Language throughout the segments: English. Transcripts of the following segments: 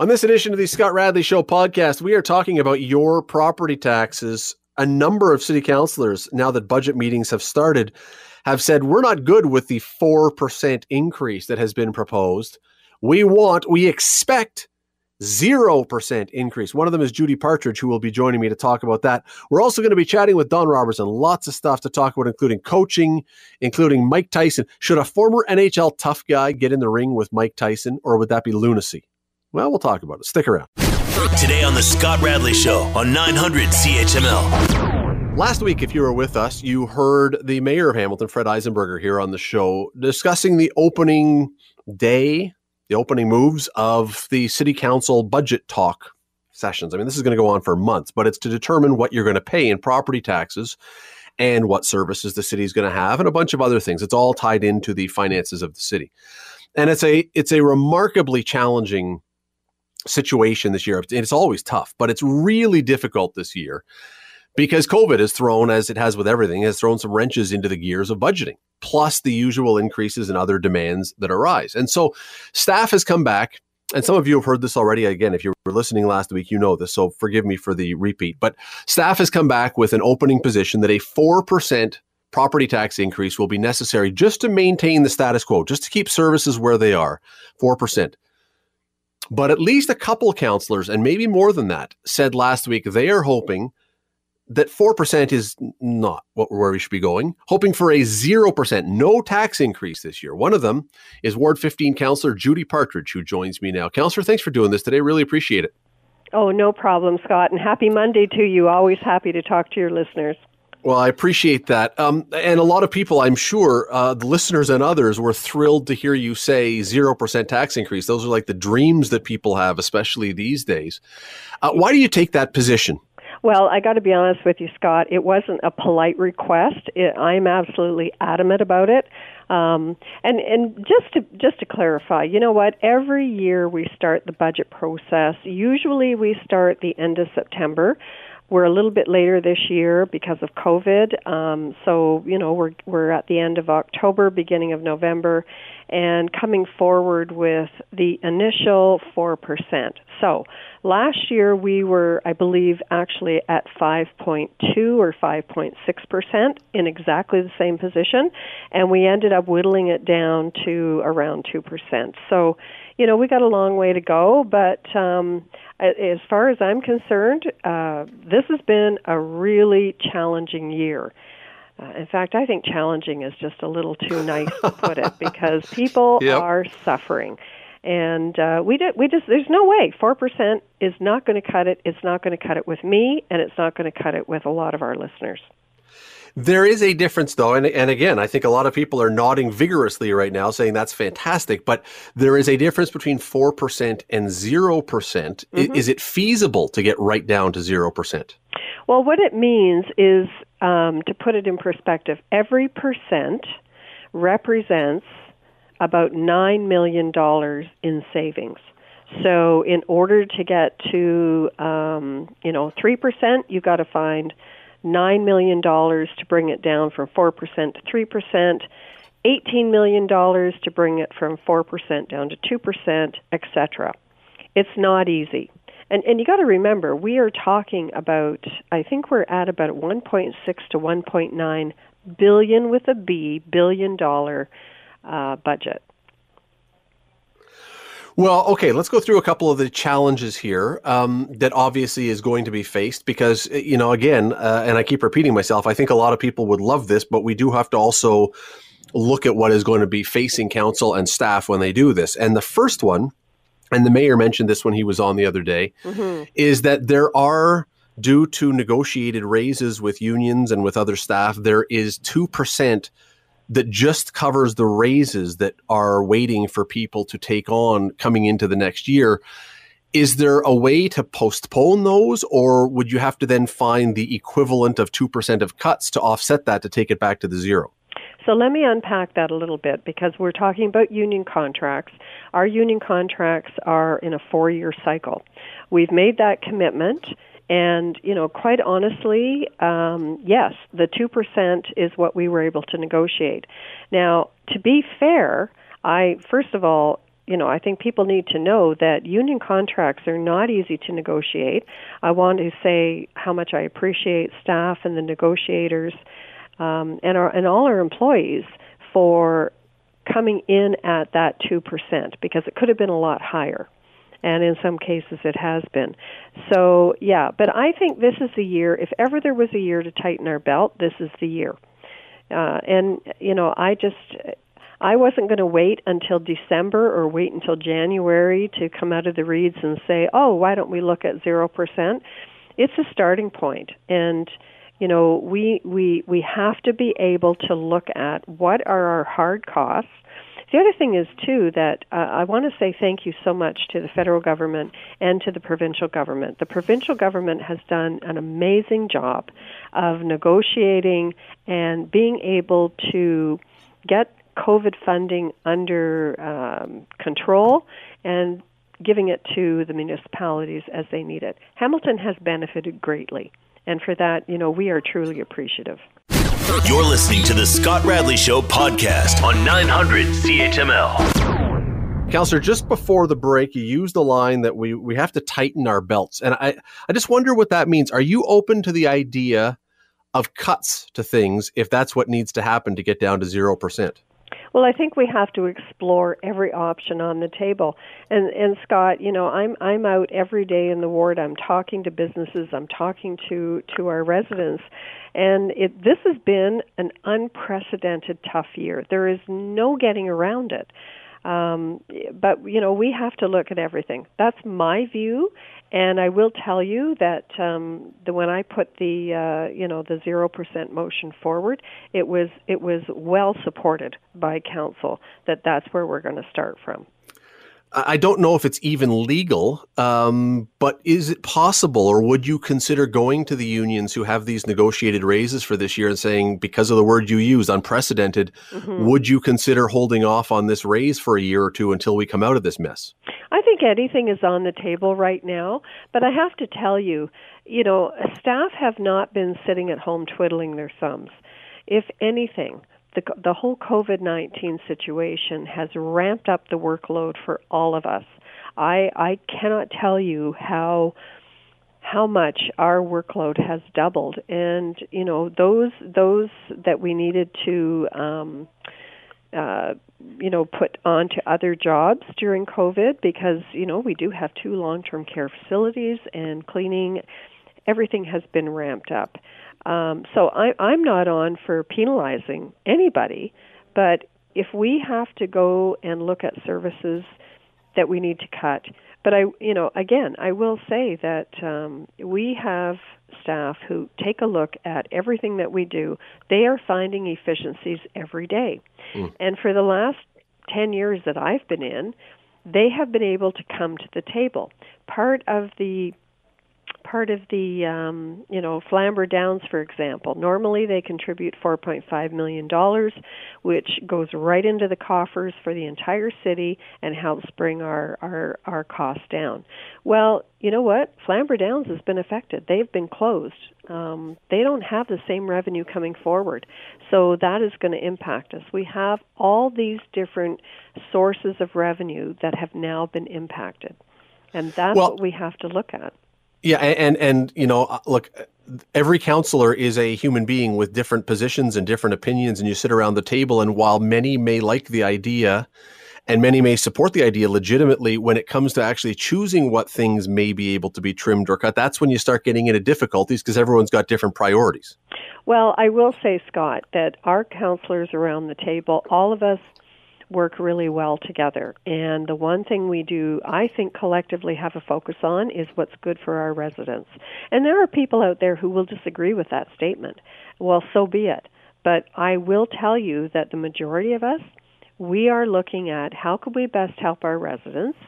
On this edition of the Scott Radley Show podcast, we are talking about your property taxes. A number of city councilors, now that budget meetings have started, have said we're not good with the 4% increase that has been proposed. We want, we expect 0% increase. One of them is Judi Partridge, who will be joining me to talk about that. We're also going to be chatting with Don Robertson. Lots of stuff to talk about, including coaching, including Mike Tyson. Should a former NHL tough guy get in the ring with Mike Tyson, or would that be lunacy? Well, we'll talk about it. Stick around. Today on The Scott Radley Show on 900 CHML. Last week, if you were with us, you heard the mayor of Hamilton, Fred Eisenberger, here on the show discussing the opening day, the opening moves of the city council budget talk sessions. I mean, this is going to go on for months, but it's to determine what you're going to pay in property taxes and what services the city is going to have and a bunch of other things. It's all tied into the finances of the city. And it's a it's a remarkably challenging situation this year. It's always tough, but it's really difficult this year because COVID has thrown, as it has with everything, has thrown some wrenches into the gears of budgeting, plus the usual increases and other demands that arise. And so staff has come back. And some of you have heard this already. Again, if you were listening last week, you know this. So forgive me for the repeat. But staff has come back with an opening position that a 4% property tax increase will be necessary just to maintain the status quo, just to keep services where they are. 4%. But at least a couple councilors, and maybe more than that, said last week they are hoping that 4% is not where we should be going, hoping for a 0%, no tax increase this year. One of them is Ward 15 Councillor Judi Partridge, who joins me now. Councillor, thanks for doing this today. Really appreciate it. Oh, no problem, Scott. And happy Monday to you. Always happy to talk to your listeners. Well, I appreciate that. Um, and a lot of people, I'm sure, uh, the listeners and others were thrilled to hear you say 0% tax increase. Those are like the dreams that people have, especially these days. Uh, why do you take that position? Well, I got to be honest with you, Scott. It wasn't a polite request. It, I'm absolutely adamant about it. Um, and and just to just to clarify, you know what? Every year we start the budget process. Usually we start the end of September. We're a little bit later this year because of COVID. Um, so, you know, we're, we're at the end of October, beginning of November, and coming forward with the initial 4%. So, last year we were, I believe, actually at 5.2 or 5.6% in exactly the same position, and we ended up whittling it down to around 2%. So, you know, we got a long way to go, but um, as far as I'm concerned, uh, this has been a really challenging year. Uh, in fact, I think challenging is just a little too nice to put it because people yep. are suffering. And uh, we did, we just there's no way four percent is not going to cut it. It's not going to cut it with me, and it's not going to cut it with a lot of our listeners. There is a difference, though, and and again, I think a lot of people are nodding vigorously right now, saying that's fantastic. But there is a difference between four percent and zero percent. Mm-hmm. Is it feasible to get right down to zero percent? Well, what it means is, um, to put it in perspective, every percent represents about nine million dollars in savings. So, in order to get to, um, you know, three percent, you've got to find $9 million to bring it down from 4% to 3%, $18 million to bring it from 4% down to 2%, etc. It's not easy. And, and you got to remember, we are talking about, I think we're at about 1.6 to 1.9 billion with a B, billion dollar uh, budget. Well, okay, let's go through a couple of the challenges here um, that obviously is going to be faced because, eh, you know, again, uh, and I keep repeating myself, I think a lot of people would love this, but we do have to also look at what is going to be facing council and staff when they do this. And the first one, and the mayor mentioned this when he was on the other day, mm-hmm. is that there are due to negotiated raises with unions and with other staff, there is 2% that just covers the raises that are waiting for people to take on coming into the next year. Is there a way to postpone those, or would you have to then find the equivalent of 2% of cuts to offset that to take it back to the zero? So let me unpack that a little bit because we're talking about union contracts. Our union contracts are in a four year cycle. We've made that commitment and, you know, quite honestly, um, yes, the 2% is what we were able to negotiate. Now, to be fair, I, first of all, you know, I think people need to know that union contracts are not easy to negotiate. I want to say how much I appreciate staff and the negotiators um, and our and all our employees for coming in at that two percent because it could have been a lot higher and in some cases it has been. So, yeah, but I think this is the year, if ever there was a year to tighten our belt, this is the year. Uh, and, you know, I just, I wasn't going to wait until December or wait until January to come out of the reeds and say, oh, why don't we look at 0%? It's a starting point. And, you know, we, we, we have to be able to look at what are our hard costs. The other thing is, too, that uh, I want to say thank you so much to the federal government and to the provincial government. The provincial government has done an amazing job of negotiating and being able to get COVID funding under um, control and giving it to the municipalities as they need it. Hamilton has benefited greatly, and for that, you know, we are truly appreciative. You're listening to the Scott Radley Show podcast on 900 CHML. Counselor, just before the break, you used the line that we, we have to tighten our belts. And I, I just wonder what that means. Are you open to the idea of cuts to things if that's what needs to happen to get down to 0%? Well, I think we have to explore every option on the table. And and Scott, you know, I'm I'm out every day in the ward. I'm talking to businesses. I'm talking to to our residents, and it this has been an unprecedented tough year. There is no getting around it. Um, but you know, we have to look at everything. That's my view, and I will tell you that um, the, when I put the uh, you know the zero percent motion forward, it was it was well supported by council that that's where we're going to start from. I don't know if it's even legal, um, but is it possible, or would you consider going to the unions who have these negotiated raises for this year and saying, because of the word you use, unprecedented, mm-hmm. would you consider holding off on this raise for a year or two until we come out of this mess? I think anything is on the table right now, but I have to tell you, you know, staff have not been sitting at home twiddling their thumbs. If anything, the the whole COVID-19 situation has ramped up the workload for all of us. I I cannot tell you how how much our workload has doubled and you know those those that we needed to um uh you know put onto other jobs during covid because you know we do have two long-term care facilities and cleaning everything has been ramped up um, so I, I'm not on for penalizing anybody, but if we have to go and look at services that we need to cut, but I, you know, again, I will say that um, we have staff who take a look at everything that we do. They are finding efficiencies every day, mm. and for the last ten years that I've been in, they have been able to come to the table. Part of the part of the um, you know Flamborough Downs, for example. Normally they contribute 4.5 million dollars, which goes right into the coffers for the entire city and helps bring our our our costs down. Well, you know what? Flamborough Downs has been affected. They've been closed. Um, they don't have the same revenue coming forward, so that is going to impact us. We have all these different sources of revenue that have now been impacted. And that's well, what we have to look at. Yeah, and and you know, uh, look, every counselor is a human being with different positions and different opinions, and you sit around the table, and while many may like the idea, and many may support the idea legitimately, when it comes to actually choosing what things may be able to be trimmed or cut, that's when you start getting into difficulties because everyone's got different priorities. Well, I will say, Scott, that our counselors around the table, all of us work really well together. And the one thing we do, I think, collectively have a focus on is what's good for our residents. And there are people out there who will disagree with that statement. Well, so be it. But I will tell you that the majority of us, we are looking at how could we best help our residents.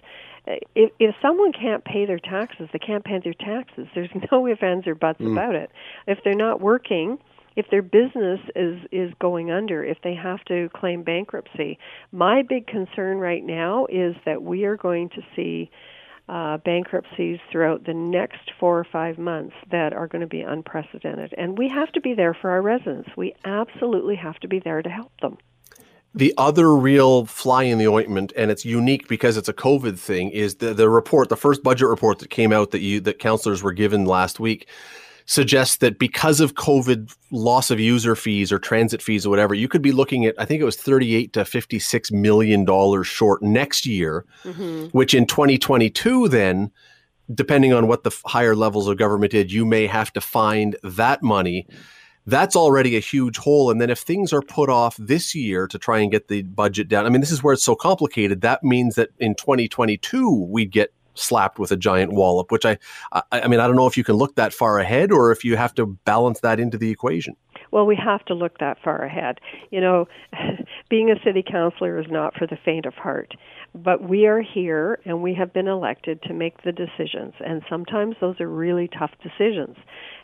If, if someone can't pay their taxes, they can't pay their taxes. There's no ifs, ands, or buts mm. about it. If they're not working, if their business is is going under, if they have to claim bankruptcy. My big concern right now is that we are going to see uh, bankruptcies throughout the next four or five months that are going to be unprecedented, and we have to be there for our residents. We absolutely have to be there to help them. The other real fly in the ointment, and it's unique because it's a COVID thing, is the, the report, the first budget report that came out that you that councillors were given last week suggests that because of COVID loss of user fees or transit fees or whatever, you could be looking at I think it was 38 to 56 million dollars short next year, mm-hmm. which in 2022 then depending on what the higher levels of government did, you may have to find that money that's already a huge hole. And then if things are put off this year to try and get the budget down, I mean, this is where it's so complicated. That means that in 2022 we'd get slapped with a giant wallop, which I, I, I mean, I don't know if you can look that far ahead or if you have to balance that into the equation. Well, we have to look that far ahead. You know, being a city councilor is not for the faint of heart. But we are here and we have been elected to make the decisions. And sometimes those are really tough decisions.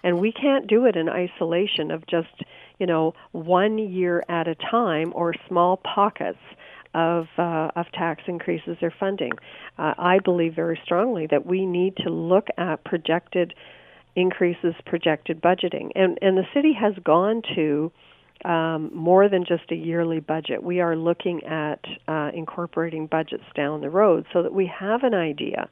And we can't do it in isolation of just, you know, one year at a time or small pockets of uh, of tax increases or funding. Uh, I believe very strongly that we need to look at projected increases, projected budgeting, and and the city has gone to um, more than just a yearly budget. We are looking at uh, incorporating budgets down the road so that we have an idea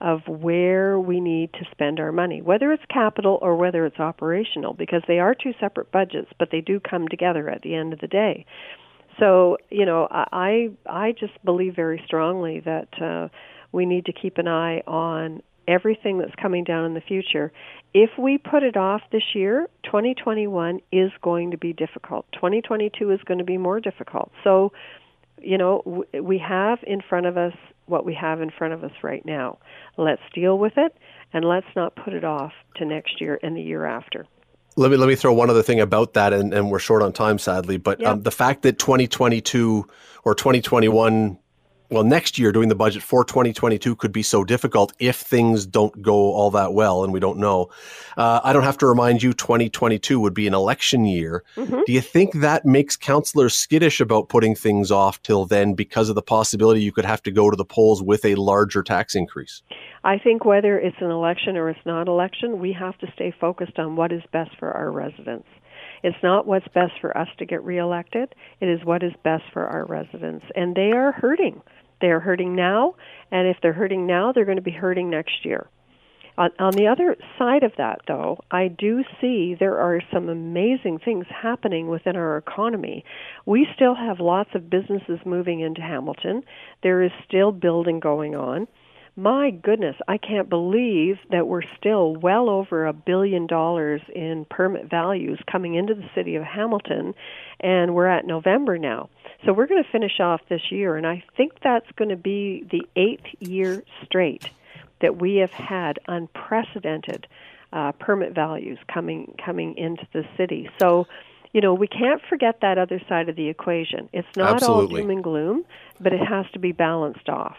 of where we need to spend our money, whether it's capital or whether it's operational, because they are two separate budgets, but they do come together at the end of the day. So, you know, I I just believe very strongly that uh, we need to keep an eye on everything that's coming down in the future. If we put it off this year, 2021 is going to be difficult. 2022 is going to be more difficult. So, you know, we have in front of us what we have in front of us right now. Let's deal with it and let's not put it off to next year and the year after. Let me let me throw one other thing about that, and, and we're short on time, sadly. But yep. um, the fact that 2022 or 2021 well, next year doing the budget for 2022 could be so difficult if things don't go all that well, and we don't know. Uh, I don't have to remind you, 2022 would be an election year. Mm-hmm. Do you think that makes councillors skittish about putting things off till then because of the possibility you could have to go to the polls with a larger tax increase? I think whether it's an election or it's not election, we have to stay focused on what is best for our residents. It's not what's best for us to get reelected. It is what is best for our residents. And they are hurting. They're hurting now, and if they're hurting now, they're going to be hurting next year. On, on the other side of that, though, I do see there are some amazing things happening within our economy. We still have lots of businesses moving into Hamilton. There is still building going on my goodness, I can't believe that we're still well over a billion dollars in permit values coming into the city of Hamilton, and we're at November now. So we're going to finish off this year, and I think that's going to be the eighth year straight that we have had unprecedented uh, permit values coming coming into the city. So you know, we can't forget that other side of the equation. It's not Absolutely. all doom and gloom, but it has to be balanced off.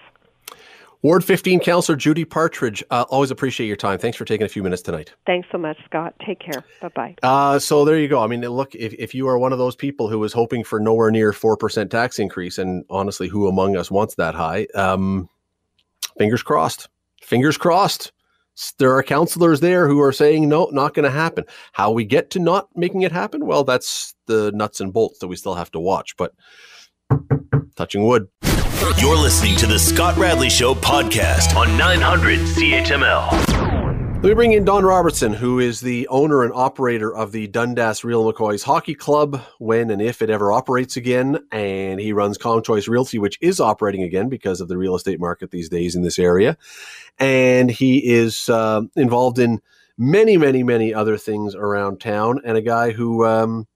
Ward 15 Councillor Judi Partridge, uh, always appreciate your time. Thanks for taking a few minutes tonight. Thanks so much, Scott. Take care. Bye bye. Uh, so there you go. I mean, look, if, if you are one of those people who is hoping for nowhere near 4% tax increase, and honestly, who among us wants that high? Um, fingers crossed. Fingers crossed. There are councillors there who are saying, no, not going to happen. How we get to not making it happen? Well, that's the nuts and bolts that we still have to watch. But touching wood. You're listening to the Scott Radley Show podcast on 900 CHML. Me bring in Don Robertson, who is the owner and operator of the Dundas Real McCoys Hockey Club, when and if it ever operates again. And he runs ComChoice Realty, which is operating again because of the real estate market these days in this area. And he is uh, involved in many, many, many other things around town, and a guy who um,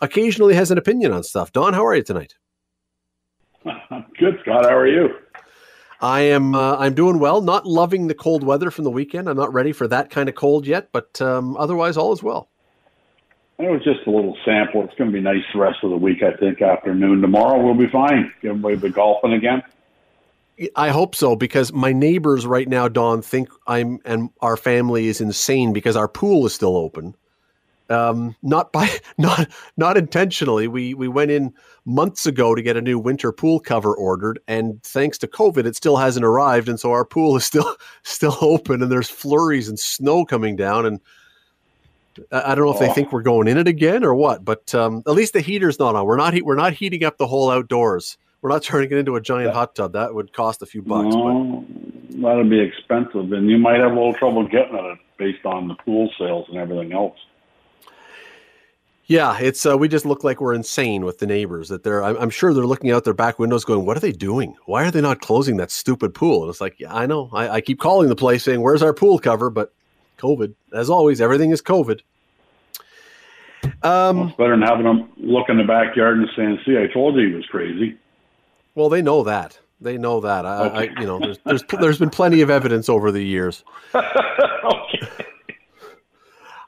occasionally has an opinion on stuff. Don, how are you tonight? Good, Scott. How are you? I am. Uh, I'm doing well. Not loving the cold weather from the weekend. I'm not ready for that kind of cold yet, but um, otherwise, all is well. It was just a little sample. It's going to be nice the rest of the week. I think afternoon tomorrow we'll be fine. We'll be golfing again. I hope so because my neighbors right now, Don, think I'm and our family is insane because our pool is still open um, not by not not intentionally. We we went in months ago to get a new winter pool cover ordered, and thanks to COVID, it still hasn't arrived, and so our pool is still still open, and there's flurries and snow coming down, and I I don't know if they Oh. think we're going in it again or what, but um, at least the heater's not on. We're not he- we're not heating up the whole outdoors. We're not turning it into a giant Yeah. hot tub. That would cost a few bucks. But that'd be expensive, and you might have a little trouble getting it based on the pool sales and everything else. Yeah, it's uh, we just look like we're insane with the neighbors. That they're I'm, I'm sure they're looking out their back windows, going, "What are they doing? Why are they not closing that stupid pool?" And it's like, yeah, I know. I, I keep calling the place saying, "Where's our pool cover?" But COVID, as always, everything is COVID. Well, Um, it's better than having them look in the backyard and saying, "See, I told you he was crazy." well, they know that. They know that. I, Okay. I you know, there's, there's there's been plenty of evidence over the years.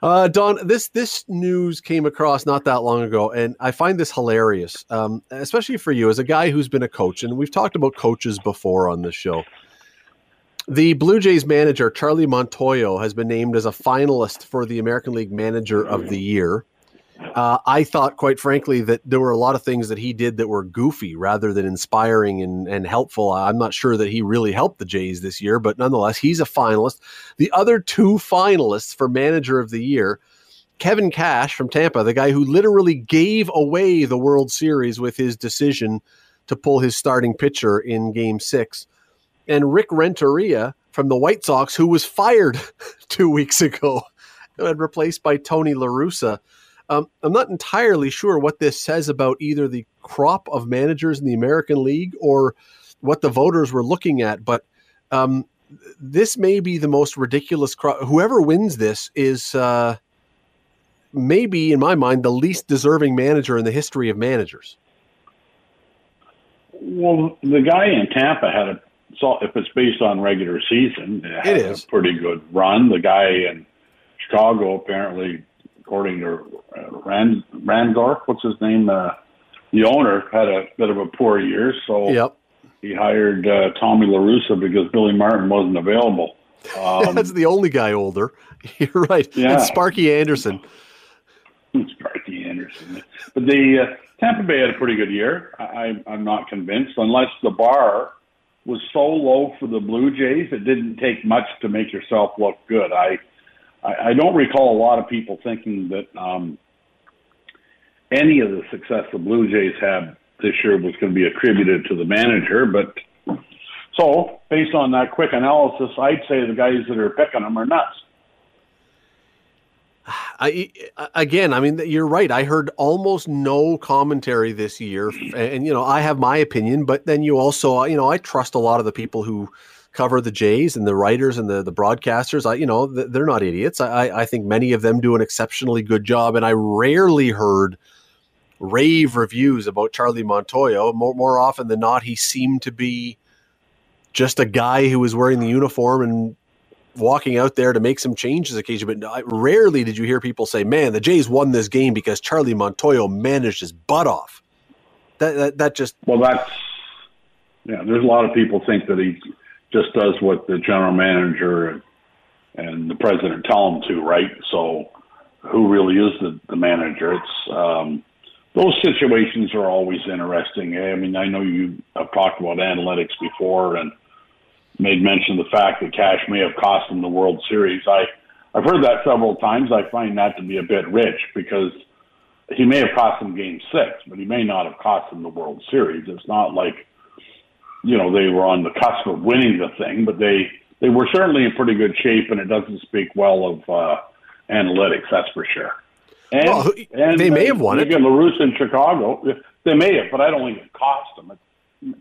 Uh, Don, this this news came across not that long ago, and I find this hilarious, um, especially for you as a guy who's been a coach, and we've talked about coaches before on this show. The Blue Jays manager Charlie Montoyo has been named as a finalist for the American League Manager of the Year. Uh, I thought, quite frankly, that there were a lot of things that he did that were goofy rather than inspiring and, and helpful. I'm not sure that he really helped the Jays this year, but nonetheless, he's a finalist. The other two finalists for Manager of the Year, Kevin Cash from Tampa, the guy who literally gave away the World Series with his decision to pull his starting pitcher in Game Six, and Rick Renteria from the White Sox, who was fired two weeks ago and replaced by Tony La Russa. Um, I'm not entirely sure what this says about either the crop of managers in the American League or what the voters were looking at, but um, this may be the most ridiculous crop. Whoever wins this is uh, maybe, in my mind, the least deserving manager in the history of managers. Well, the guy in Tampa had a so if it's based on regular season, it, had is. a pretty good run. The guy in Chicago, apparently, according to uh, Rand Randorf, what's his name, uh, the owner had a bit of a poor year, so Yep. he hired uh, Tommy La Russa because Billy Martin wasn't available. Um, That's the only guy older. You're right. Yeah. And Sparky Anderson. Sparky Anderson. But the uh, Tampa Bay had a pretty good year. I, I- I'm not convinced, unless the bar was so low for the Blue Jays, it didn't take much to make yourself look good. I I, I don't recall a lot of people thinking that um, any of the success the Blue Jays had this year was going to be attributed to the manager. But so, based on that quick analysis, I'd say the guys that are picking them are nuts. I, again, I mean, you're right. I heard almost no commentary this year, and you know, I have my opinion, but then you also, you know, I trust a lot of the people who cover the Jays and the writers and the the broadcasters. I, you know, they're not idiots. I, I think many of them do an exceptionally good job, and I rarely heard rave reviews about Charlie Montoyo. More more often than not, he seemed to be just a guy who was wearing the uniform and walking out there to make some changes occasionally. But I, rarely did you hear people say, "Man, the Jays won this game because Charlie Montoyo managed his butt off." That that, that just Well, that's yeah. There's a lot of people think that he just does what the general manager and, the president tell him to, right? So, who really is the, the manager? It's um, those situations are always interesting. I mean, I know you have talked about analytics before and made mention of the fact that Cash may have cost him the World Series. I I've heard that several times. I find that to be a bit rich because he may have cost him game six, but he may not have cost him the World Series. It's not like, you know, they were on the cusp of winning the thing, but they, they were certainly in pretty good shape, and it doesn't speak well of uh, analytics, that's for sure. And, Well, and they may uh, have won it. Again, LaRusse in Chicago, they may have, but I don't think it cost them.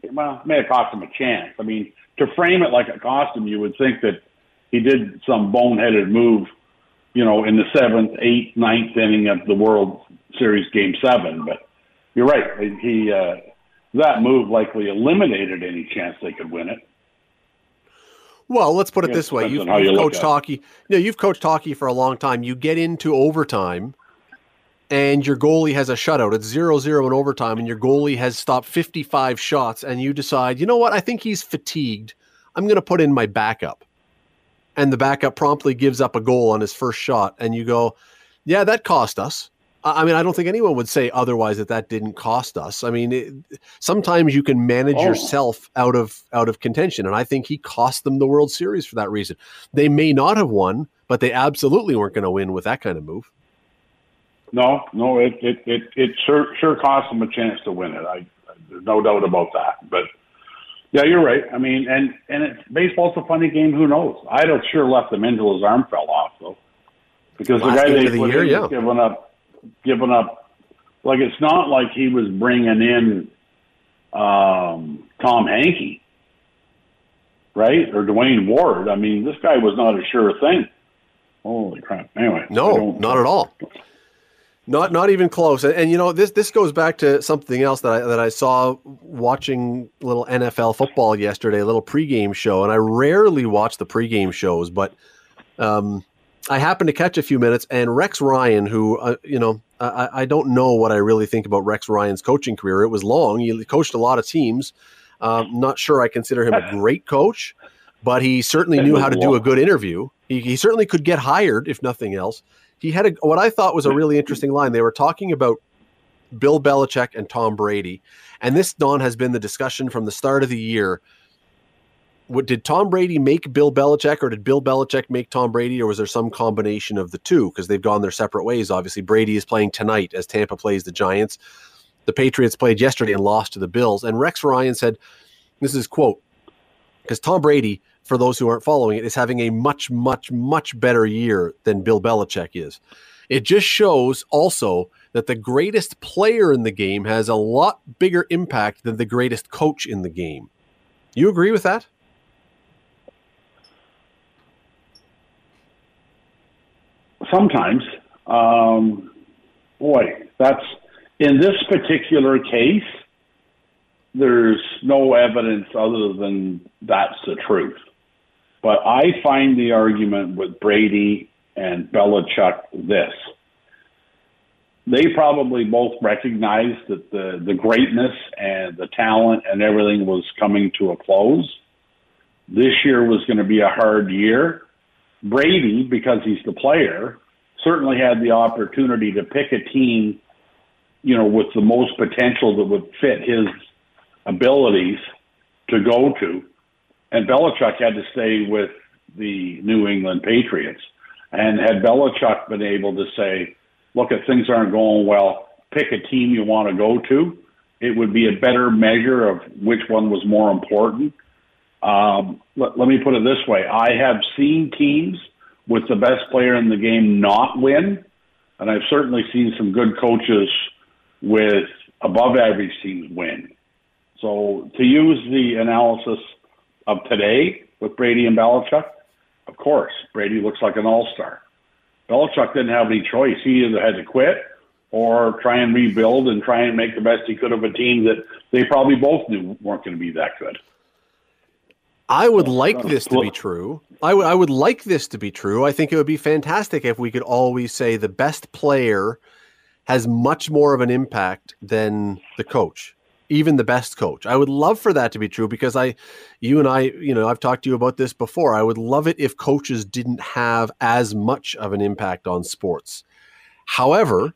It, well, it may have cost them a chance. I mean, to frame it like it cost him, you would think that he did some boneheaded move, you know, in the seventh, eighth, ninth inning of the World Series Game Seven. But you're right; he uh, that move likely eliminated any chance they could win it. well. Let's put it this way: you've, you you've look coached hockey. You know, you've coached hockey for a long time. You get into overtime. And your goalie has a shutout. It's 0 0 in overtime, and your goalie has stopped 55 shots. And you decide, you know what? I think he's fatigued. I'm going to put in my backup. And the backup promptly gives up a goal on his first shot. And you go, yeah, that cost us. I mean, I don't think anyone would say otherwise that that didn't cost us. I mean, it, sometimes you can manage oh. yourself out of out of contention, and I think he cost them the World Series for that reason. They may not have won, but they absolutely weren't going to win with that kind of move. No, no, it it it, it sure sure cost them a chance to win it. I there's no doubt about that. But yeah, you're right. I mean, and and it's, baseball's a funny game. Who knows? I'd have sure left him until his arm fell off though, because Last the guy they the put year, yeah. giving up, giving up. Like it's not like he was bringing in um, Tom Henke, right, or Duane Ward. I mean, this guy was not a sure thing. Holy crap! Anyway, no, not at all. Not not even close. And, and, you know this this goes back to something else that I that I saw watching little NFL football yesterday, a little pregame show, and I rarely watch the pregame shows, but um, I happened to catch a few minutes, and Rex Ryan, who uh, you know I, I don't know what I really think about Rex Ryan's coaching career. It was long. He coached a lot of teams. Um, not sure I consider him a great coach, but he certainly knew how to do a good interview. He, he certainly could get hired, if nothing else he had a, what I thought was a really interesting line. They were talking about Bill Belichick and Tom Brady, and this Don has been the discussion from the start of the year. What did Tom Brady make Bill Belichick, or did Bill Belichick make Tom Brady, or was there some combination of the two? Because they've gone their separate ways. Obviously, Brady is playing tonight as Tampa plays the Giants. The Patriots played yesterday and lost to the Bills. And Rex Ryan said, "This is quote because Tom Brady for those who aren't following it, is having a much, much, much better year than Bill Belichick is. It just shows also that the greatest player in the game has a lot bigger impact than the greatest coach in the game. You agree with that? Sometimes. Um, boy, that's in this particular case, there's no evidence other than that's the truth. But I find the argument with Brady and Belichick this. They probably both recognized that the, the greatness and the talent and everything was coming to a close. This year was going to be a hard year. Brady, because he's the player, certainly had the opportunity to pick a team, you know, with the most potential that would fit his abilities to go to and Belichick had to stay with the New England Patriots. And had Belichick been able to say, look, if things aren't going well, pick a team you want to go to, it would be a better measure of which one was more important. Um, let, let me put it this way I have seen teams with the best player in the game not win, and I've certainly seen some good coaches with above average teams win. So to use the analysis of today with Brady and Belichick, of course, Brady looks like an all star. Belichick didn't have any choice. He either had to quit or try and rebuild and try and make the best he could of a team that they probably both knew weren't going to be that good. I would oh, like this to be true. I would I would like this to be true. I think it would be fantastic if we could always say the best player has much more of an impact than the coach even the best coach. I would love for that to be true because I, you and I, you know, I've talked to you about this before. I would love it if coaches didn't have as much of an impact on sports. However,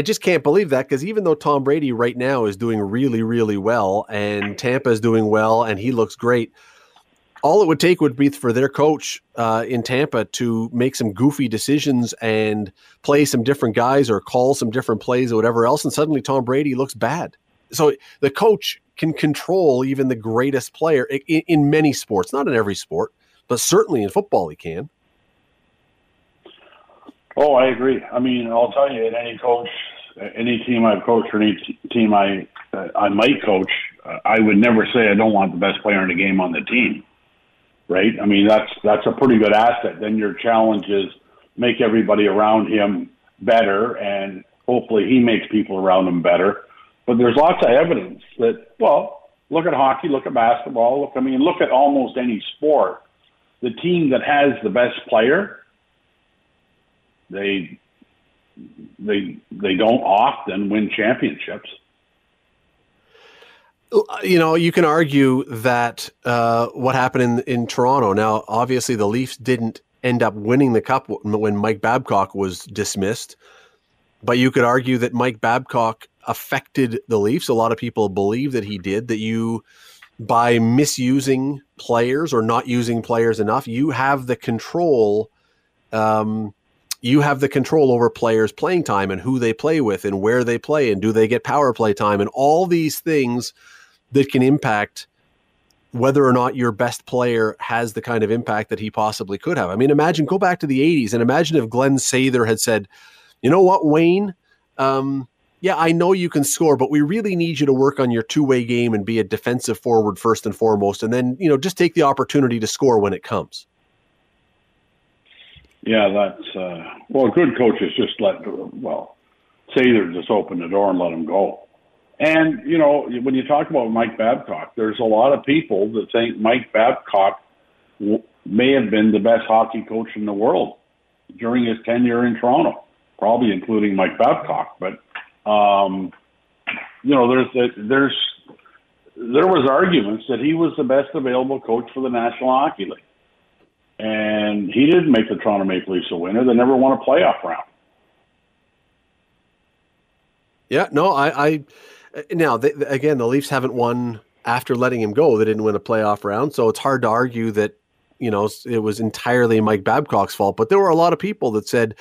I just can't believe that because even though Tom Brady right now is doing really, really well and Tampa is doing well and he looks great, all it would take would be for their coach uh, in Tampa to make some goofy decisions and play some different guys or call some different plays or whatever else, and suddenly Tom Brady looks bad. So the coach can control even the greatest player in, in many sports, not in every sport, but certainly in football he can. Oh, I agree. I mean, I'll tell you, any coach, any team I've coached, or any t- team I uh, I might coach, uh, I would never say I don't want the best player in the game on the team right? I mean, that's that's a pretty good asset. Then your challenge is make everybody around him better, and hopefully he makes people around him better. But there's lots of evidence that, well, look at hockey, look at basketball, look. I mean, look at almost any sport. The team that has the best player, they they they don't often win championships you know, you can argue that uh, what happened in in Toronto. Now, obviously, the Leafs didn't end up winning the cup when Mike Babcock was dismissed. But you could argue that Mike Babcock affected the Leafs. A lot of people believe that he did, that you, by misusing players or not using players enough, you have the control. Um, you have the control over players' playing time and who they play with and where they play and do they get power play time and all these things that can impact whether or not your best player has the kind of impact that he possibly could have. I mean, imagine go back to the 80s and imagine if Glen Sather had said, you know what, Wayne? Um, yeah, I know you can score, but we really need you to work on your two way game and be a defensive forward first and foremost. And then, you know, just take the opportunity to score when it comes. Yeah, that's, uh, well, good coaches just let, well, Sather just open the door and let him go. And, you know, when you talk about Mike Babcock, there's a lot of people that think Mike Babcock w- may have been the best hockey coach in the world during his tenure in Toronto, probably including Mike Babcock. But, um, you know, there's, there's, there was arguments that he was the best available coach for the National Hockey League. And he didn't make the Toronto Maple Leafs a winner. They never won a playoff round. Yeah, no, I, I now, they, again, the Leafs haven't won after letting him go. They didn't win a playoff round, so it's hard to argue that you know it was entirely Mike Babcock's fault. But there were a lot of people that said,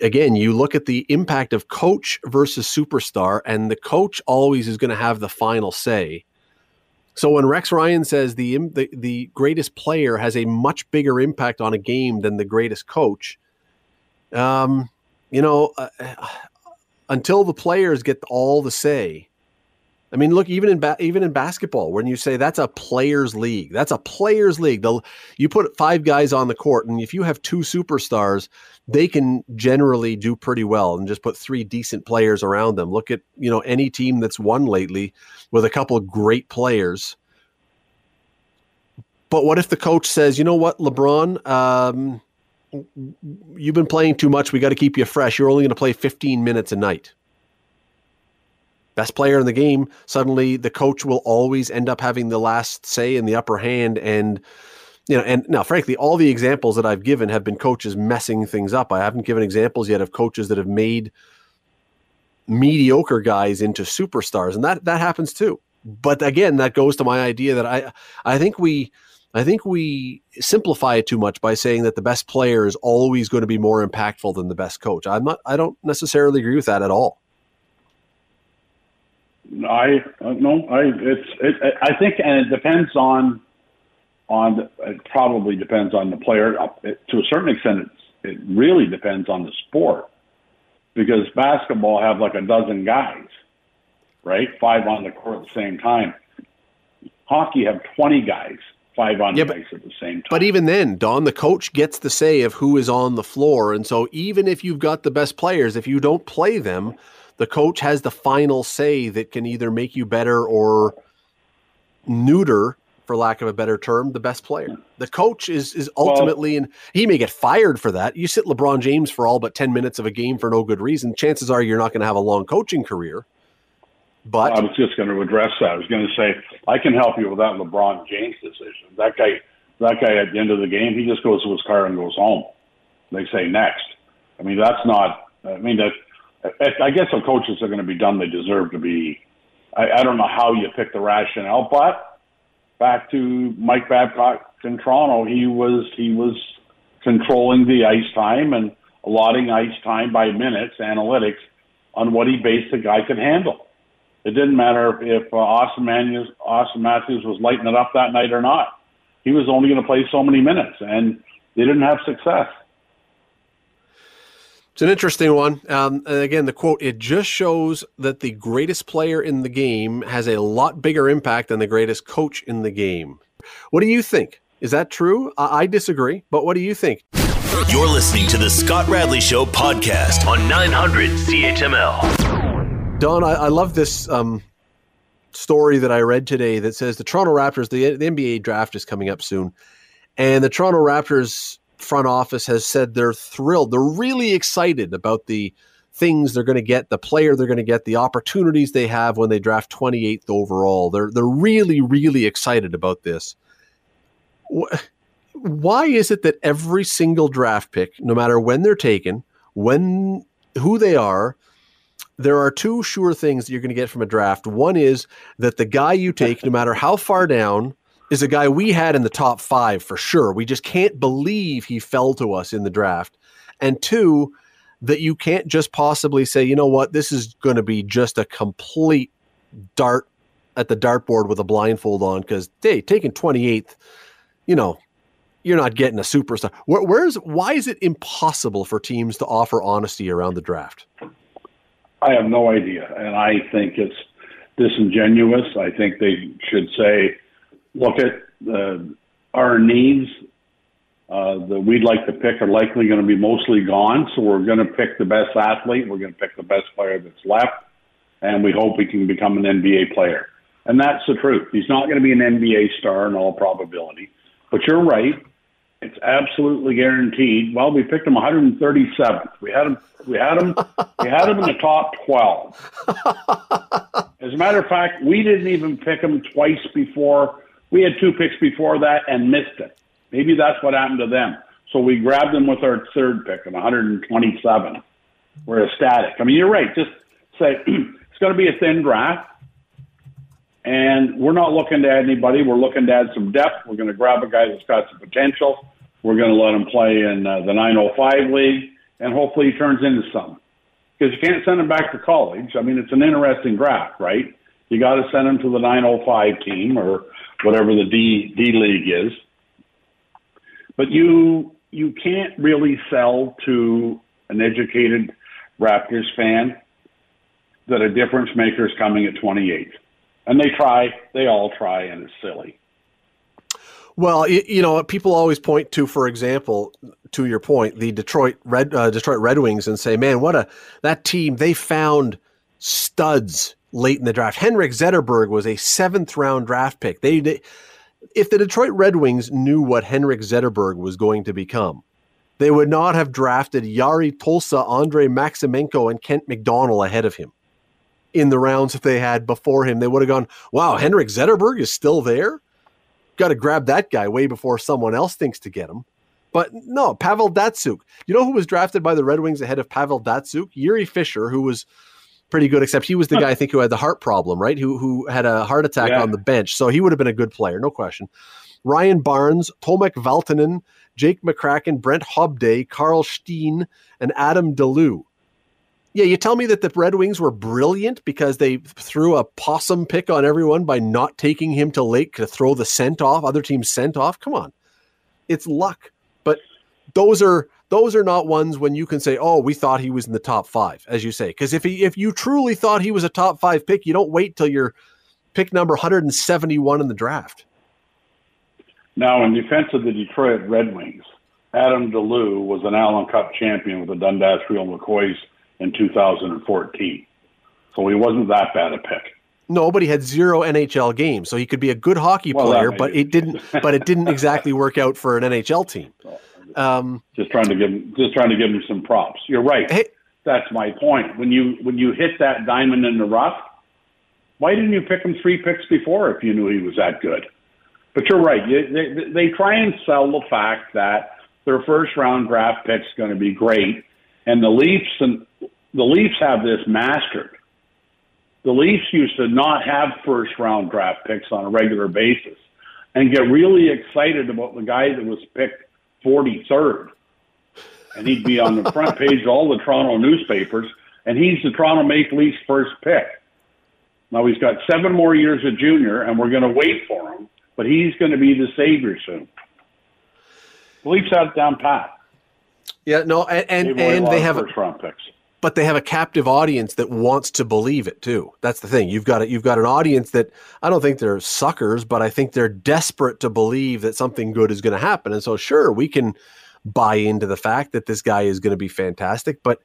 again, you look at the impact of coach versus superstar, and the coach always is going to have the final say. So when Rex Ryan says the, the the greatest player has a much bigger impact on a game than the greatest coach, um, you know, uh, until the players get all the say. I mean, look, even in ba- even in basketball, when you say that's a players' league, that's a players' league. The, you put five guys on the court, and if you have two superstars, they can generally do pretty well, and just put three decent players around them. Look at you know any team that's won lately with a couple of great players. But what if the coach says, you know what, LeBron, um, you've been playing too much. We got to keep you fresh. You're only going to play 15 minutes a night. Best player in the game, suddenly the coach will always end up having the last say in the upper hand. And, you know, and now, frankly, all the examples that I've given have been coaches messing things up. I haven't given examples yet of coaches that have made mediocre guys into superstars. And that, that happens too. But again, that goes to my idea that I, I think we, I think we simplify it too much by saying that the best player is always going to be more impactful than the best coach. I'm not. I don't necessarily agree with that at all. I uh, no. I it's. It, I think, and it depends on. On it probably depends on the player. Uh, it, to a certain extent, it, it really depends on the sport, because basketball have like a dozen guys, right? Five on the court at the same time. Hockey have twenty guys five on yeah, the ice at the same time. But even then, Don, the coach gets the say of who is on the floor. And so even if you've got the best players, if you don't play them, the coach has the final say that can either make you better or neuter, for lack of a better term, the best player. The coach is is ultimately, well, and he may get fired for that. You sit LeBron James for all but 10 minutes of a game for no good reason. Chances are you're not going to have a long coaching career. But I was just going to address that. I was going to say I can help you with that LeBron James decision. That guy, that guy at the end of the game, he just goes to his car and goes home. They say next. I mean, that's not. I mean, that. I guess the coaches are going to be done. They deserve to be. I, I don't know how you pick the rationale, but back to Mike Babcock in Toronto, he was he was controlling the ice time and allotting ice time by minutes analytics on what he based the guy could handle. It didn't matter if uh, Auston Matthews, Auston Matthews was lighting it up that night or not. He was only going to play so many minutes, and they didn't have success. It's an interesting one. Um, and again, the quote, it just shows that the greatest player in the game has a lot bigger impact than the greatest coach in the game. What do you think? Is that true? I, I disagree, but what do you think? You're listening to the Scott Radley Show podcast on 900 CHML. Don, I, I love this um, story that I read today that says the Toronto Raptors, the, the NBA draft is coming up soon, and the Toronto Raptors front office has said they're thrilled. They're really excited about the things they're going to get, the player they're going to get, the opportunities they have when they draft 28th overall. They're they're really really excited about this. why is it that every single draft pick, no matter when they're taken, when who they are, there are two sure things that you're going to get from a draft. One is that the guy you take, no matter how far down, is a guy we had in the top five for sure. We just can't believe he fell to us in the draft. And two, that you can't just possibly say, you know what, this is going to be just a complete dart at the dartboard with a blindfold on because, hey, taking 28th, you know, you're not getting a superstar. Where, where's why is it impossible for teams to offer honesty around the draft? I have no idea, and I think it's disingenuous. I think they should say, look at uh, our needs uh, that we'd like to pick are likely going to be mostly gone, so we're going to pick the best athlete. We're going to pick the best player that's left, and we hope we can become an NBA player. And that's the truth. He's not going to be an NBA star in all probability. But you're right. It's absolutely guaranteed. Well, we picked him 137th. We had him. We had him. we had him in the top 12. As a matter of fact, we didn't even pick him twice before. We had two picks before that and missed it. Maybe that's what happened to them. So we grabbed them with our third pick in 127. We're ecstatic. I mean, you're right. Just say it's going to be a thin draft. And we're not looking to add anybody. We're looking to add some depth. We're going to grab a guy that's got some potential. We're going to let him play in uh, the 905 league, and hopefully he turns into something. Because you can't send him back to college. I mean, it's an interesting draft, right? You got to send him to the 905 team or whatever the D D league is. But you you can't really sell to an educated Raptors fan that a difference maker is coming at 28 and they try, they all try, and it's silly. Well, you know, people always point to, for example, to your point, the Detroit Red uh, Detroit Red Wings, and say, "Man, what a that team! They found studs late in the draft. Henrik Zetterberg was a seventh round draft pick. They, they if the Detroit Red Wings knew what Henrik Zetterberg was going to become, they would not have drafted Jari Tolsa, Andrei Maximenko, and Kent McDonald ahead of him in the rounds that they had before him. They would have gone, wow, Henrik Zetterberg is still there? Got to grab that guy way before someone else thinks to get him. But no, Pavel Datsyuk. You know who was drafted by the Red Wings ahead of Pavel Datsyuk? Jiri Fischer, who was pretty good, except he was the guy I think who had the heart problem, right? Who who had a heart attack yeah. on the bench. So he would have been a good player, no question. Ryan Barnes, Tomek Valtonen, Jake McCracken, Brent Hobday, Carl Steen, and Adam DeLeeuw. Yeah, you tell me that the Red Wings were brilliant because they threw a possum pick on everyone by not taking him to Lake to throw the scent off, other teams scent off. Come on. It's luck. But those are those are not ones when you can say, "Oh, we thought he was in the top 5," as you say. Cuz if he if you truly thought he was a top 5 pick, you don't wait till you're pick number 171 in the draft. Now, in defense of the Detroit Red Wings, Adam DeLeeuw was an Allan Cup champion with the Dundas Real McCoys in 2014. So he wasn't that bad a pick. No, but he had zero NHL games, so he could be a good hockey well, player, but it didn't. but it didn't exactly work out for an NHL team. Um, just trying to give him, just trying to give him some props. You're right. Hey, That's my point. When you when you hit that diamond in the rough, why didn't you pick him three picks before if you knew he was that good? But you're right. They, they try and sell the fact that their first round draft pick's going to be great, and the Leafs and the Leafs have this mastered. The Leafs used to not have first round draft picks on a regular basis and get really excited about the guy that was picked 43rd. And he'd be on the front page of all the Toronto newspapers, and he's the Toronto Maple Leafs first pick. Now he's got seven more years of junior, and we're going to wait for him, but he's going to be the savior soon. The Leafs have it down pat. Yeah, no, and and, and they have first round picks. But they have a captive audience that wants to believe it too. That's the thing. You've got it. You've got an audience that I don't think they're suckers, but I think they're desperate to believe that something good is going to happen. And so, sure, we can buy into the fact that this guy is going to be fantastic. But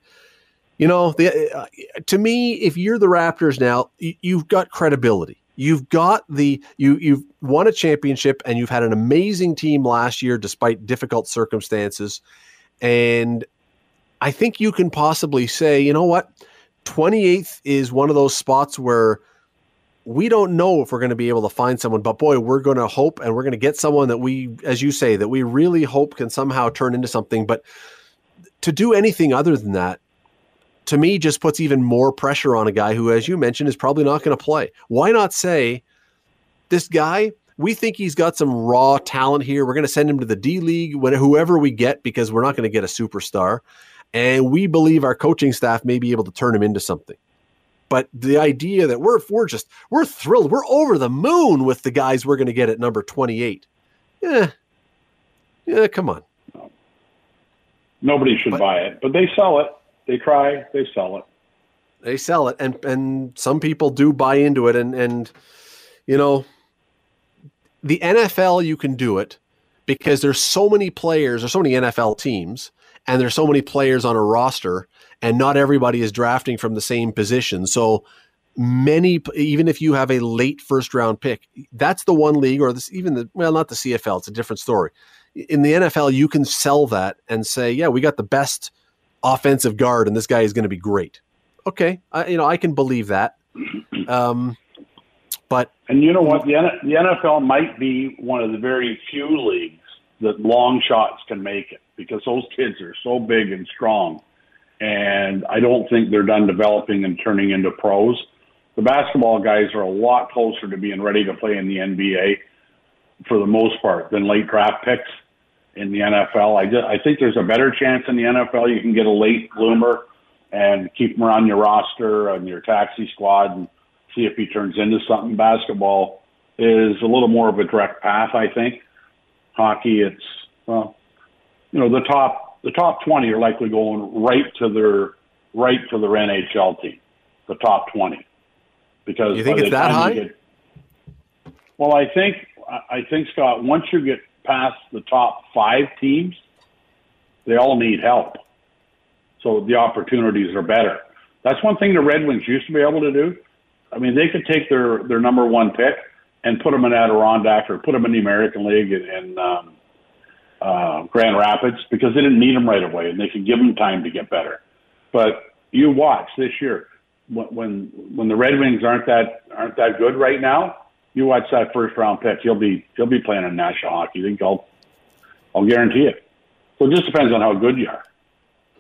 you know, the, uh, to me, if you're the Raptors now, you've got credibility. You've got the you you've won a championship and you've had an amazing team last year despite difficult circumstances and I think you can possibly say, you know what? 28th is one of those spots where we don't know if we're going to be able to find someone, but boy, we're going to hope and we're going to get someone that we, as you say, that we really hope can somehow turn into something. But to do anything other than that, to me, just puts even more pressure on a guy who, as you mentioned, is probably not going to play. Why not say, this guy, we think he's got some raw talent here. We're going to send him to the D League, whoever we get, because we're not going to get a superstar. And we believe our coaching staff may be able to turn him into something. But the idea that we're we're just we're thrilled, we're over the moon with the guys we're going to get at number twenty eight. Yeah, yeah, come on. Nobody should but, buy it, but they sell it. They try, they sell it. They sell it, and and some people do buy into it, and and you know, the NFL you can do it because there's so many players, there's so many NFL teams, and there's so many players on a roster, and not everybody is drafting from the same position. So many, even if you have a late first round pick, that's the one league, or this even the well, not the CFL, it's a different story. In the NFL, you can sell that and say, yeah, we got the best offensive guard, and this guy is going to be great. Okay, I, you know I can believe that. Um, but and you know what, the, the NFL might be one of the very few leagues that long shots can make it because those kids are so big and strong, and I don't think they're done developing and turning into pros. The basketball guys are a lot closer to being ready to play in the NBA for the most part than late draft picks in the NFL. I just, I think there's a better chance in the NFL you can get a late bloomer and keep him around your roster and your taxi squad and see if he turns into something. Basketball is a little more of a direct path, I think. Hockey, it's well, you know, the top the top twenty are likely going right to their right to their NHL team, the top twenty, because you think it's that high. Get, well, I think I think Scott, once you get past the top five teams, they all need help. So the opportunities are better. That's one thing the Red Wings used to be able to do. I mean, they could take their, their number one pick and put them in Adirondack or put them in the American League and, in um, uh, Grand Rapids because they didn't need them right away and they could give them time to get better. But you watch this year when when the Red Wings aren't that aren't that good right now, you watch that first round pick, he'll be he'll be playing in national hockey. I think I'll I'll guarantee it. So it just depends on how good you are.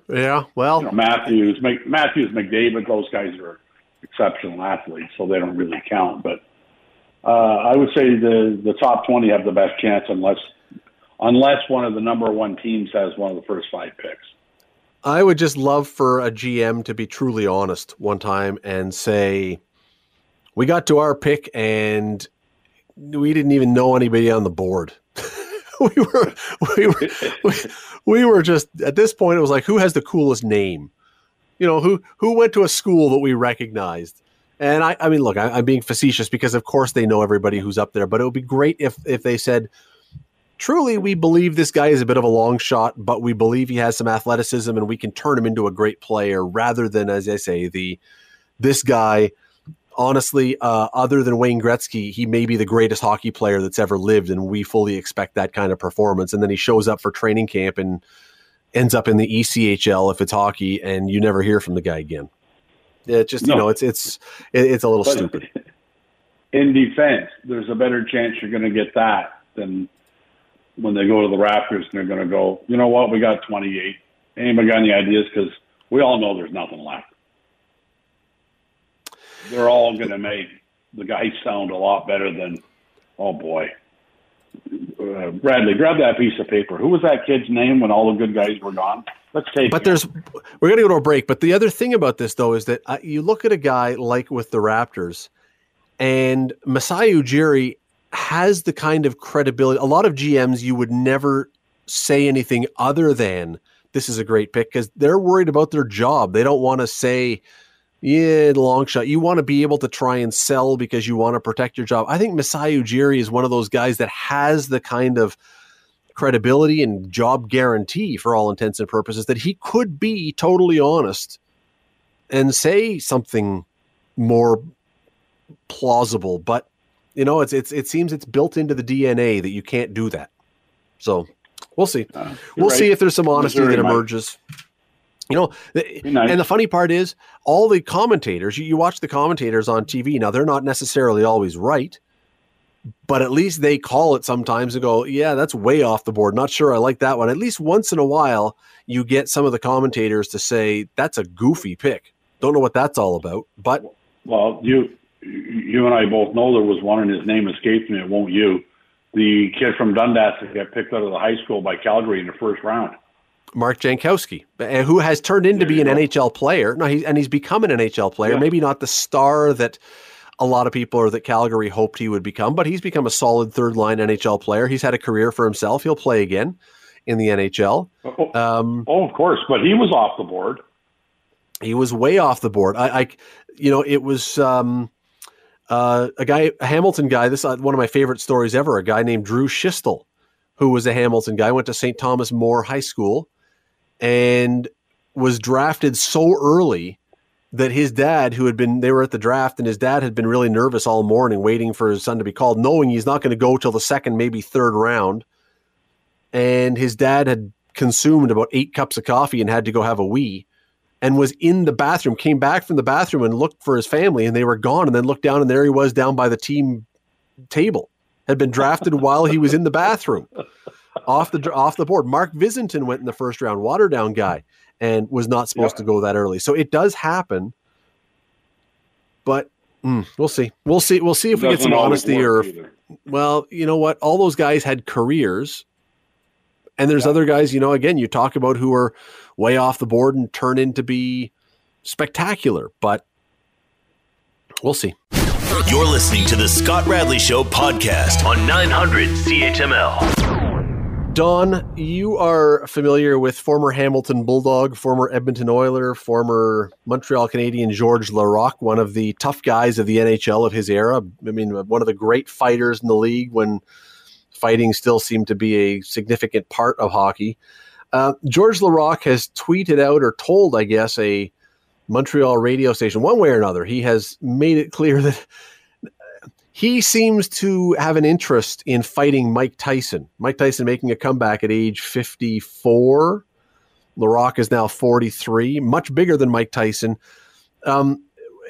Yeah, well, you know, Matthews, Matthews, McDavid, those guys are exceptional athletes, so they don't really count. But uh, I would say the the top twenty have the best chance, unless unless one of the number one teams has one of the first five picks. I would just love for a GM to be truly honest one time and say, we got to our pick and we didn't even know anybody on the board. we were we were we, we, were just at this point it was like who has the coolest name you know who who went to a school that we recognized and i i mean look I, am being facetious because of course they know everybody who's up there but it would be great if if they said truly we believe this guy is a bit of a long shot but we believe he has some athleticism and we can turn him into a great player rather than as i say the this guy honestly, uh, other than Wayne Gretzky, he may be the greatest hockey player that's ever lived, and we fully expect that kind of performance. And then he shows up for training camp and ends up in the ECHL if it's hockey, and you never hear from the guy again. It just no. you know it's it's it's a little but stupid. In defense, there's a better chance you're going to get that than when they go to the Raptors and they're going to go. You know what? We got 28. Anybody got any ideas? Because we all know there's nothing left they're all going to make the guy sound a lot better than, oh boy. Uh, Bradley, grab that piece of paper. Who was that kid's name when all the good guys were gone? Let's take. But him. there's, we're going to go to a break. But the other thing about this though is that uh, you look at a guy like with the Raptors, and Masai Ujiri has the kind of credibility. A lot of GMs you would never say anything other than this is a great pick because they're worried about their job. They don't want to say yeah, long shot. You want to be able to try and sell because you want to protect your job. I think Masai Ujiri is one of those guys that has the kind of credibility and job guarantee for all intents and purposes that he could be totally honest and say something more plausible. But you know, it's it's it seems it's built into the DNA that you can't do that. So we'll see. Uh, we'll right. see if there's some honesty Missouri that emerges. Might You know, nice. and the funny part is, all the commentators, you, you watch the commentators on TV. Now, they're not necessarily always right, but at least they call it sometimes and go, yeah, that's way off the board. Not sure I like that one. At least once in a while, you get some of the commentators to say, that's a goofy pick. Don't know what that's all about. But. Well, you you and I both know there was one, and his name escapes me. It won't you. The kid from Dundas that got picked out of the high school by Calgary in the first round. Mark Jankowski, who has turned into be an go. NHL player. No, he's and he's become an NHL player. Yeah. Maybe not the star that a lot of people or that Calgary hoped he would become, but he's become a solid third line NHL player. He's had a career for himself. He'll play again in the NHL. Oh, um, oh of course, but he was off the board. He was way off the board. I, I you know, it was um, uh, a guy, a Hamilton guy. This is uh, one of my favorite stories ever. A guy named Drew Schiestel, who was a Hamilton guy, went to St. Thomas More High School and was drafted so early that his dad, who had been, they were at the draft, and his dad had been really nervous all morning waiting for his son to be called, knowing he's not going to go till the second, maybe third round. And his dad had consumed about eight cups of coffee and had to go have a wee and was in the bathroom, came back from the bathroom and looked for his family, and they were gone. And then looked down, and there he was down by the team table, had been drafted while he was in the bathroom off the off the board. Mark Visentin went in the first round, Waterdown guy, and was not supposed yeah. to go that early. So it does happen, but mm, we'll see. We'll see. We'll see if we get some honesty or. Either. Well, you know what? All those guys had careers, and there's yeah. other guys. You know, again, you talk about who are way off the board and turn into be spectacular, but we'll see. You're listening to the Scott Radley Show podcast on 900 CHML. Don, you are familiar with former Hamilton Bulldog, former Edmonton Oiler, former Montreal Canadian Georges Laraque, one of the tough guys of the NHL of his era. I mean, one of the great fighters in the league when fighting still seemed to be a significant part of hockey. Uh, Georges Laraque has tweeted out or told, I guess, a Montreal radio station, one way or another, he has made it clear that he seems to have an interest in fighting Mike Tyson. Mike Tyson making a comeback at age 54. Laraque is now 43, much bigger than Mike Tyson. Um,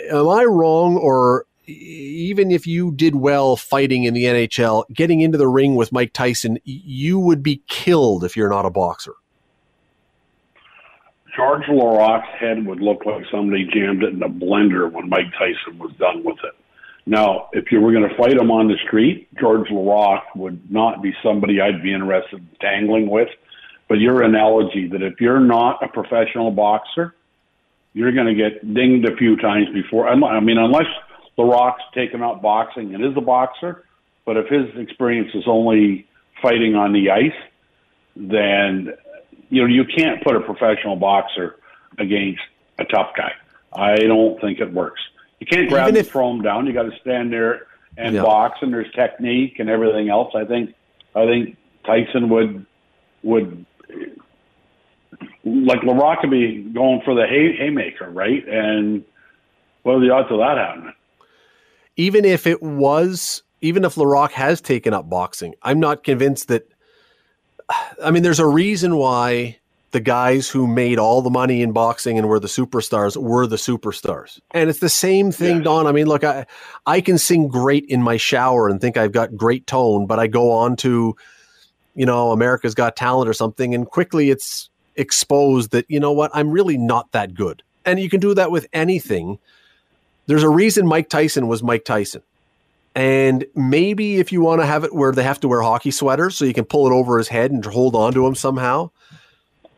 am I wrong, or even if you did well fighting in the NHL, getting into the ring with Mike Tyson, you would be killed if you're not a boxer? Georges Laraque's head would look like somebody jammed it in a blender when Mike Tyson was done with it. Now, if you were going to fight him on the street, Georges Laraque would not be somebody I'd be interested in tangling with. But your analogy that if you're not a professional boxer, you're going to get dinged a few times before. I mean, unless Laraque's taken up boxing and is a boxer, but if his experience is only fighting on the ice, then you know you can't put a professional boxer against a tough guy. I don't think it works. You can't grab Even if, throw him down. You got to stand there and yeah. box, and there's technique and everything else. I think I think Tyson would would like Laraque could be going for the hay, haymaker, right? And what are the odds of that happening? Even if it was, even if Laraque has taken up boxing, I'm not convinced that. I mean, there's a reason why the guys who made all the money in boxing and were the superstars were the superstars. And it's the same thing, yeah. Don. I mean, look, I I can sing great in my shower and think I've got great tone, but I go on to, you know, America's Got Talent or something, and quickly it's exposed that, you know what, I'm really not that good. And you can do that with anything. There's a reason Mike Tyson was Mike Tyson. And maybe if you want to have it where they have to wear hockey sweaters so you can pull it over his head and hold on to him somehow,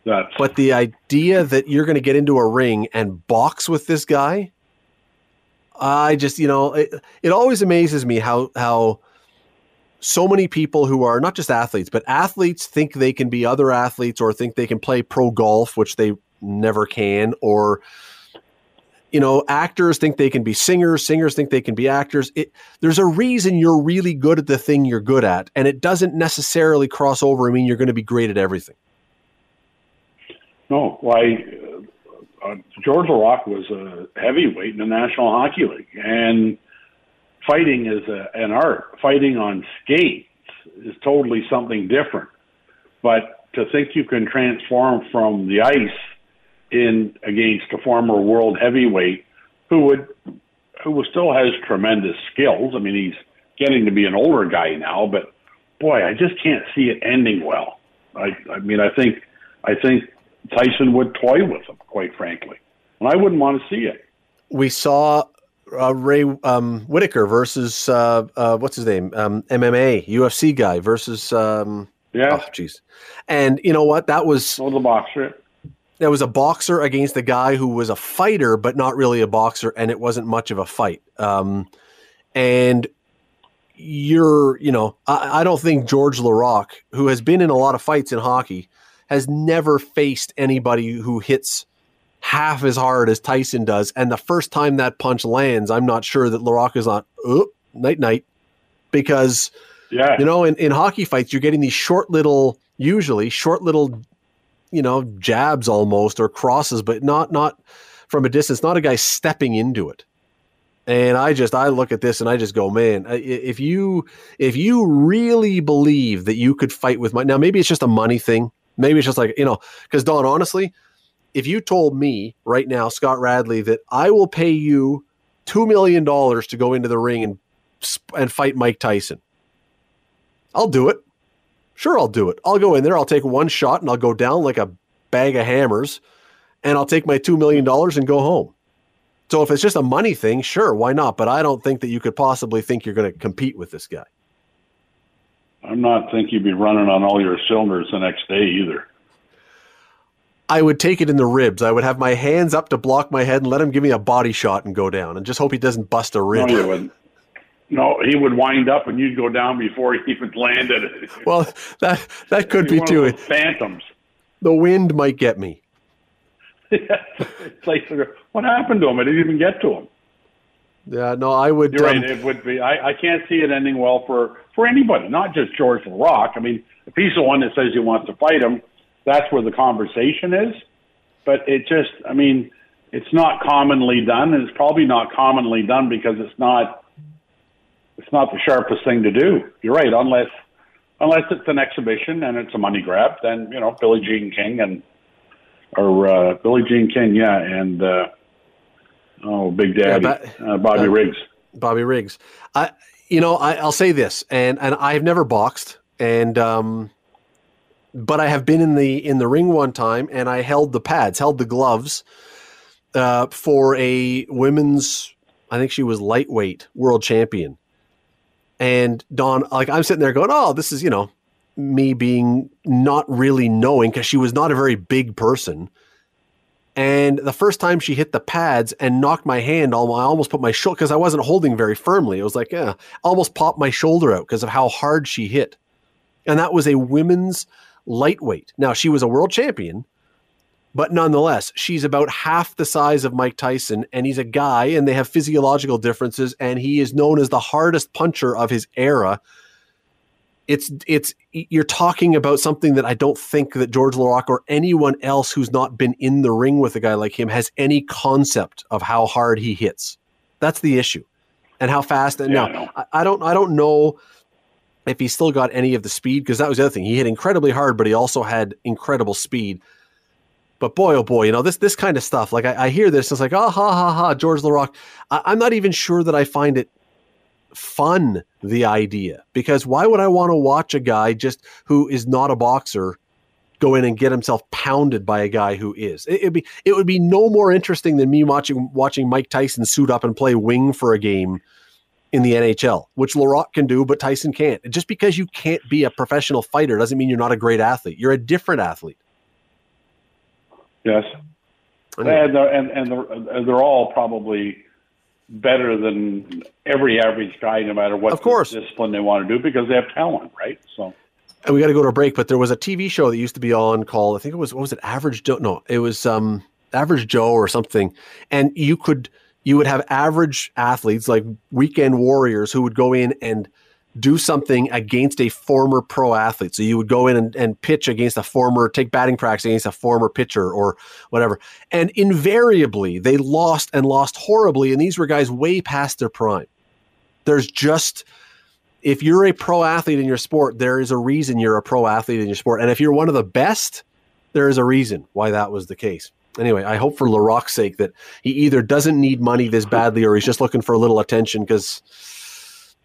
that's but the idea that you're going to get into a ring and box with this guy, I just you know it, it always amazes me how how so many people who are not just athletes but athletes think they can be other athletes or think they can play pro golf, which they never can, or you know, actors think they can be singers, singers think they can be actors. It, there's a reason you're really good at the thing you're good at, and it doesn't necessarily cross over and mean you're going to be great at everything. No, why? Uh, uh, Georges Laraque was a heavyweight in the National Hockey League, and fighting is a, an art. Fighting on skates is totally something different. But to think you can transform from the ice in against a former world heavyweight who would who still has tremendous skills. I mean, he's getting to be an older guy now, but boy, I just can't see it ending well. I, I mean, I think, I think Tyson would toy with him, quite frankly, and I wouldn't want to see it. We saw uh, Ray um, Whitaker versus uh, uh, what's his name, um, MMA UFC guy versus um, yeah, oh jeez, and you know what? That was oh, the boxer. That was a boxer against a guy who was a fighter, but not really a boxer, and it wasn't much of a fight. Um, and you're, you know, I, I don't think Georges Laraque, who has been in a lot of fights in hockey, has never faced anybody who hits half as hard as Tyson does. And the first time that punch lands, I'm not sure that Laraque is not, oh, night, night. Because, yeah. you know, in, in hockey fights, you're getting these short little, usually short little, you know, jabs almost or crosses, but not, not from a distance, not a guy stepping into it. And I just I look at this and I just go, man, if you if you really believe that you could fight with my now maybe it's just a money thing, maybe it's just like you know, because Don, honestly, if you told me right now, Scott Radley, that I will pay you two million dollars to go into the ring and and fight Mike Tyson, I'll do it. Sure, I'll do it. I'll go in there. I'll take one shot and I'll go down like a bag of hammers, and I'll take my two million dollars and go home. So if it's just a money thing, sure, why not? But I don't think that you could possibly think you're going to compete with this guy. I'm not think you'd be running on all your cylinders the next day either. I would take it in the ribs. I would have my hands up to block my head and let him give me a body shot and go down, and just hope he doesn't bust a rib. No, wouldn't. No, he would wind up and you'd go down before he even landed. Well, that that could be too. Phantoms. The wind might get me. it's like, what happened to him? I didn't even get to him. Yeah, no, I would. You're um, right. It would be. I, I can't see it ending well for for anybody, not just Georges Laraque. I mean, if he's the one that says he wants to fight him, that's where the conversation is. But it just, I mean, it's not commonly done, and it's probably not commonly done because it's not. It's not the sharpest thing to do. You're right, unless unless it's an exhibition and it's a money grab, then you know Billie Jean King and or uh, Billie Jean King, yeah, and uh, oh, Big Daddy, yeah, uh, Bobby uh, Riggs. Bobby Riggs. I, you know, I, will say this, and and I've never boxed, and um, but I have been in the in the ring one time, and I held the pads, held the gloves, uh, for a women's. I think she was lightweight world champion. And Don, like I'm sitting there going, "Oh, this is you know me being not really knowing because she was not a very big person. And the first time she hit the pads and knocked my hand, I almost put my shoulder because I wasn't holding very firmly. It was like, yeah, almost popped my shoulder out because of how hard she hit. And that was a women's lightweight. Now, she was a world champion, but nonetheless, she's about half the size of Mike Tyson, and he's a guy, and they have physiological differences, and he is known as the hardest puncher of his era it's it's you're talking about something that I don't think that Georges Laraque or anyone else who's not been in the ring with a guy like him has any concept of how hard he hits. That's the issue, and how fast. And yeah, now I, I don't I don't know if he still got any of the speed because that was the other thing. He hit incredibly hard, but he also had incredible speed. But boy, oh boy, you know this this kind of stuff. Like I, I hear this, it's like, oh ha ha ha, Georges Laraque. I, I'm not even sure that I find it fun the idea because why would I want to watch a guy just who is not a boxer go in and get himself pounded by a guy who is? It, would be it would be no more interesting than me watching watching Mike Tyson suit up and play wing for a game in the NHL, which Laraque can do, but Tyson can't. Just because you can't be a professional fighter doesn't mean you're not a great athlete. You're a different athlete. Yes, and and and they're, they're all probably better than every average guy, no matter what of course. discipline they want to do, because they have talent, right? So. And we got to go to a break, but there was a TV show that used to be on called I think it was what was it Average Joe? No, it was um, Average Joe or something, and you could you would have average athletes like weekend warriors who would go in and do something against a former pro athlete. So you would go in and, and pitch against a former, take batting practice against a former pitcher or whatever. And invariably, they lost and lost horribly. And these were guys way past their prime. There's just, if you're a pro athlete in your sport, there is a reason you're a pro athlete in your sport. And if you're one of the best, there is a reason why that was the case. anyway, I hope for Laraque's sake that he either doesn't need money this badly or he's just looking for a little attention because